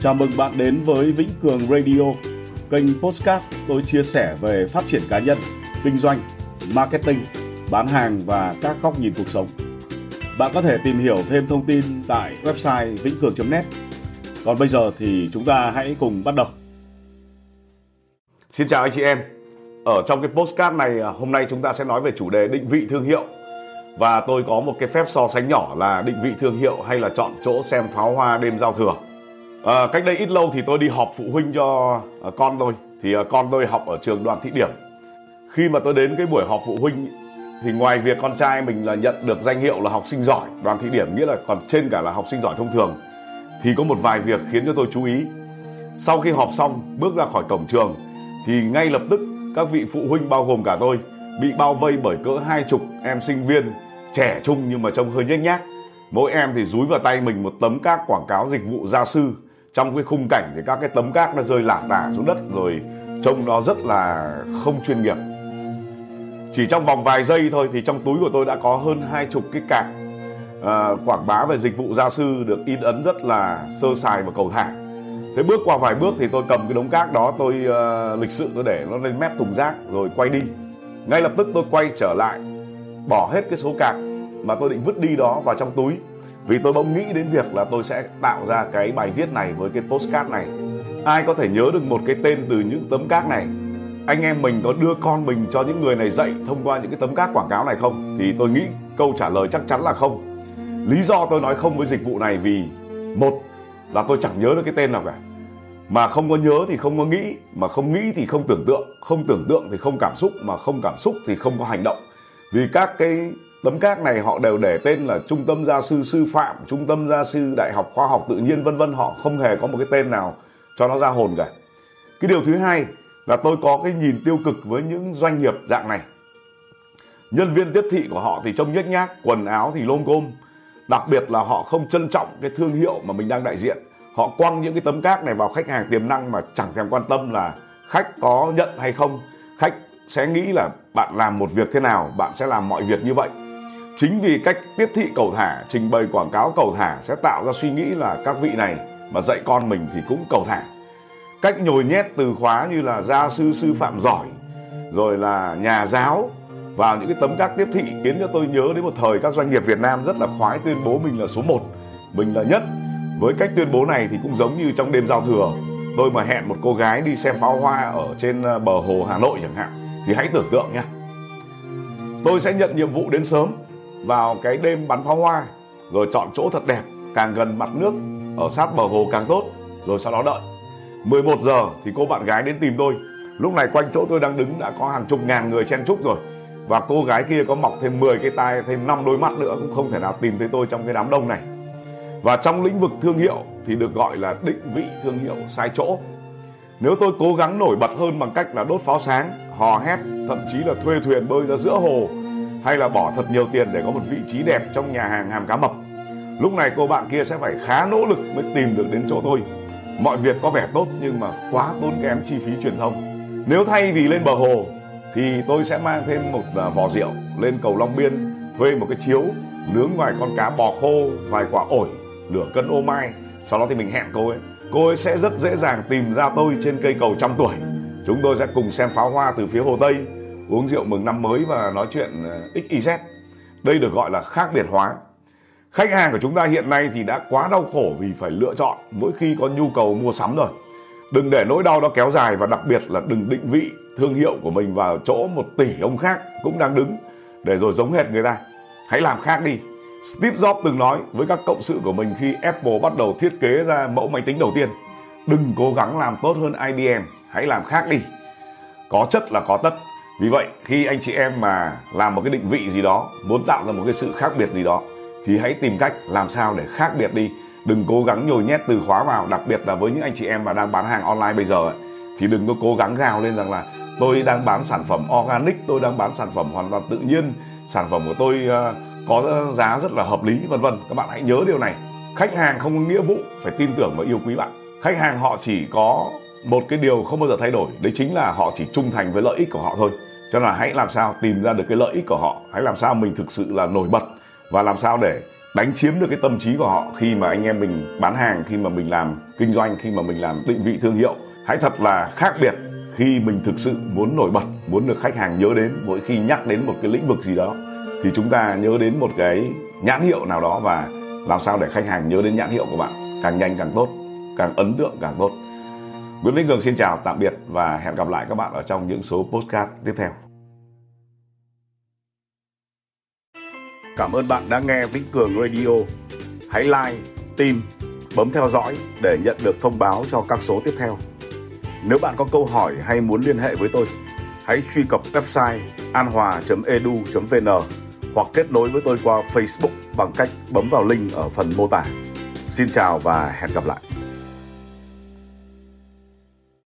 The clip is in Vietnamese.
Chào mừng bạn đến với Vĩnh Cường Radio, kênh podcast tôi chia sẻ về phát triển cá nhân, kinh doanh, marketing, bán hàng và các góc nhìn cuộc sống. Bạn có thể tìm hiểu thêm thông tin tại website vĩnh cường.net. Còn bây giờ thì chúng ta hãy cùng bắt đầu. Xin chào anh chị em. Ở trong cái podcast này à, hôm nay chúng ta sẽ nói về chủ đề định vị thương hiệu. Và tôi có một cái phép so sánh nhỏ là định vị thương hiệu hay là chọn chỗ xem pháo hoa đêm giao thừa. À, cách đây ít lâu thì tôi đi họp phụ huynh cho à, con tôi. Thì à, con tôi học ở trường đoàn thị điểm. Khi mà tôi đến cái buổi họp phụ huynh thì ngoài việc con trai mình là nhận được danh hiệu là học sinh giỏi đoàn thị điểm nghĩa là còn trên cả là học sinh giỏi thông thường thì có một vài việc khiến cho tôi chú ý sau khi họp xong bước ra khỏi cổng trường thì ngay lập tức các vị phụ huynh bao gồm cả tôi bị bao vây bởi cỡ hai chục em sinh viên trẻ trung nhưng mà trông hơi nhếch nhác mỗi em thì dúi vào tay mình một tấm các quảng cáo dịch vụ gia sư trong cái khung cảnh thì các cái tấm cát nó rơi lả tả xuống đất rồi trông nó rất là không chuyên nghiệp. Chỉ trong vòng vài giây thôi thì trong túi của tôi đã có hơn hai chục cái cạc à, quảng bá về dịch vụ gia sư được in ấn rất là sơ sài và cầu thả. Thế bước qua vài bước thì tôi cầm cái đống cát đó tôi uh, lịch sự tôi để nó lên mép thùng rác rồi quay đi. Ngay lập tức tôi quay trở lại bỏ hết cái số cạc mà tôi định vứt đi đó vào trong túi vì tôi bỗng nghĩ đến việc là tôi sẽ tạo ra cái bài viết này với cái postcard này. Ai có thể nhớ được một cái tên từ những tấm cát này? Anh em mình có đưa con mình cho những người này dạy thông qua những cái tấm cát quảng cáo này không? Thì tôi nghĩ câu trả lời chắc chắn là không. Lý do tôi nói không với dịch vụ này vì, một là tôi chẳng nhớ được cái tên nào cả. Mà không có nhớ thì không có nghĩ, mà không nghĩ thì không tưởng tượng, không tưởng tượng thì không cảm xúc, mà không cảm xúc thì không có hành động. Vì các cái tấm cát này họ đều để tên là trung tâm gia sư sư phạm, trung tâm gia sư đại học khoa học tự nhiên, vân vân. Họ không hề có một cái tên nào cho nó ra hồn cả. Cái điều thứ hai là tôi có cái nhìn tiêu cực với những doanh nghiệp dạng này. Nhân viên tiếp thị của họ thì trông nhếch nhác, quần áo thì lôm côm. Đặc biệt là họ không trân trọng cái thương hiệu mà mình đang đại diện. Họ quăng những cái tấm cát này vào khách hàng tiềm năng mà chẳng thèm quan tâm là khách có nhận hay không. Khách sẽ nghĩ là bạn làm một việc thế nào, bạn sẽ làm mọi việc như vậy chính vì cách tiếp thị cầu thả, trình bày quảng cáo cầu thả sẽ tạo ra suy nghĩ là các vị này mà dạy con mình thì cũng cầu thả. Cách nhồi nhét từ khóa như là gia sư sư phạm giỏi, rồi là nhà giáo vào những cái tấm các tiếp thị khiến cho tôi nhớ đến một thời các doanh nghiệp Việt Nam rất là khoái tuyên bố mình là số 1 mình là nhất. Với cách tuyên bố này thì cũng giống như trong đêm giao thừa, tôi mà hẹn một cô gái đi xem pháo hoa ở trên ờ, bờ hồ Hà Nội chẳng hạn, thì hãy tưởng tượng nhé. tôi sẽ nhận nhiệm vụ đến sớm vào cái đêm bắn pháo hoa, rồi chọn chỗ thật đẹp, càng gần mặt nước, ở sát bờ hồ càng tốt, rồi sau đó đợi. 11 giờ thì cô bạn gái đến tìm tôi. Lúc này quanh chỗ tôi đang đứng đã có hàng chục ngàn người chen chúc rồi. Và cô gái kia có mọc thêm 10 cái tai, thêm 5 đôi mắt nữa, cũng không thể nào tìm thấy tôi trong cái đám đông này. Và trong lĩnh vực thương hiệu thì được gọi là định vị thương hiệu sai chỗ. Nếu tôi cố gắng nổi bật hơn bằng cách là đốt pháo sáng, hò hét, thậm chí là thuê thuyền bơi ra giữa hồ hay là bỏ thật nhiều tiền để có một vị trí đẹp trong nhà hàng hàm cá mập. Lúc này cô bạn kia sẽ phải khá nỗ lực mới tìm được đến chỗ tôi. Mọi việc có vẻ tốt nhưng mà quá tốn kém chi phí truyền thông. Nếu thay vì lên bờ hồ, thì tôi sẽ mang thêm một à, vỏ vò rượu lên cầu Long Biên, thuê một cái chiếu, nướng vài con cá bò khô, vài quả ổi, nửa cân ô mai. Sau đó thì mình hẹn cô ấy. Cô ấy sẽ rất dễ dàng tìm ra tôi trên cây cầu trăm tuổi. Chúng tôi sẽ cùng xem pháo hoa từ phía hồ tây uống rượu mừng năm mới và nói chuyện ờ, xyz đây được gọi là khác biệt hóa. Khách hàng của chúng ta hiện nay thì đã quá đau khổ vì phải lựa chọn, mỗi khi có nhu cầu mua sắm rồi. Đừng để nỗi đau đó kéo dài và đặc biệt là đừng định vị thương hiệu của mình vào chỗ một tỷ ông khác cũng đang đứng. Để rồi giống hệt người ta. Hãy làm khác đi. Steve Jobs từng nói với các cộng sự của mình khi Apple bắt đầu thiết kế ra mẫu máy tính đầu tiên, đừng cố gắng làm tốt hơn IBM hãy làm khác đi. Có chất là có tất vì vậy khi anh chị em mà làm một cái định vị gì đó muốn tạo ra một cái sự khác biệt gì đó thì hãy tìm cách làm sao để khác biệt đi. Đừng cố gắng nhồi nhét từ khóa vào đặc biệt là với những anh chị em mà đang bán hàng online bây giờ ấy, thì đừng có cố gắng gào lên rằng là tôi đang bán sản phẩm organic tôi đang bán sản phẩm hoàn toàn tự nhiên sản phẩm của tôi uh, có giá rất là hợp lý vân vân. Các bạn hãy nhớ điều này. Khách hàng không có nghĩa vụ phải tin tưởng và yêu quý bạn. Khách hàng họ chỉ có một cái điều không bao giờ thay đổi đấy chính là họ chỉ trung thành với lợi ích của họ thôi cho nên là hãy làm sao tìm ra được cái lợi ích của họ. Hãy làm sao mình thực sự là nổi bật và làm sao để đánh chiếm được cái tâm trí của họ khi mà anh em mình bán hàng, khi mà mình làm kinh doanh, khi mà mình làm định vị thương hiệu. Hãy thật là khác biệt khi mình thực sự muốn nổi bật, muốn được khách hàng nhớ đến. Mỗi khi nhắc đến một cái lĩnh vực gì đó thì chúng ta nhớ đến một cái nhãn hiệu nào đó và làm sao để khách hàng nhớ đến nhãn hiệu của bạn càng nhanh càng tốt, càng ấn tượng càng tốt. Nguyễn Vĩnh Cường xin chào tạm biệt và hẹn gặp lại các bạn ở trong những số podcast tiếp theo Cảm ơn bạn đã nghe Vĩnh Cường Radio. Hãy like, tin, bấm theo dõi để nhận được thông báo cho các số tiếp theo. Nếu bạn có câu hỏi hay muốn liên hệ với tôi, hãy truy cập website anhòa.edu.vn hoặc kết nối với tôi qua Facebook bằng cách bấm vào link ở phần mô tả. Xin chào và hẹn gặp lại.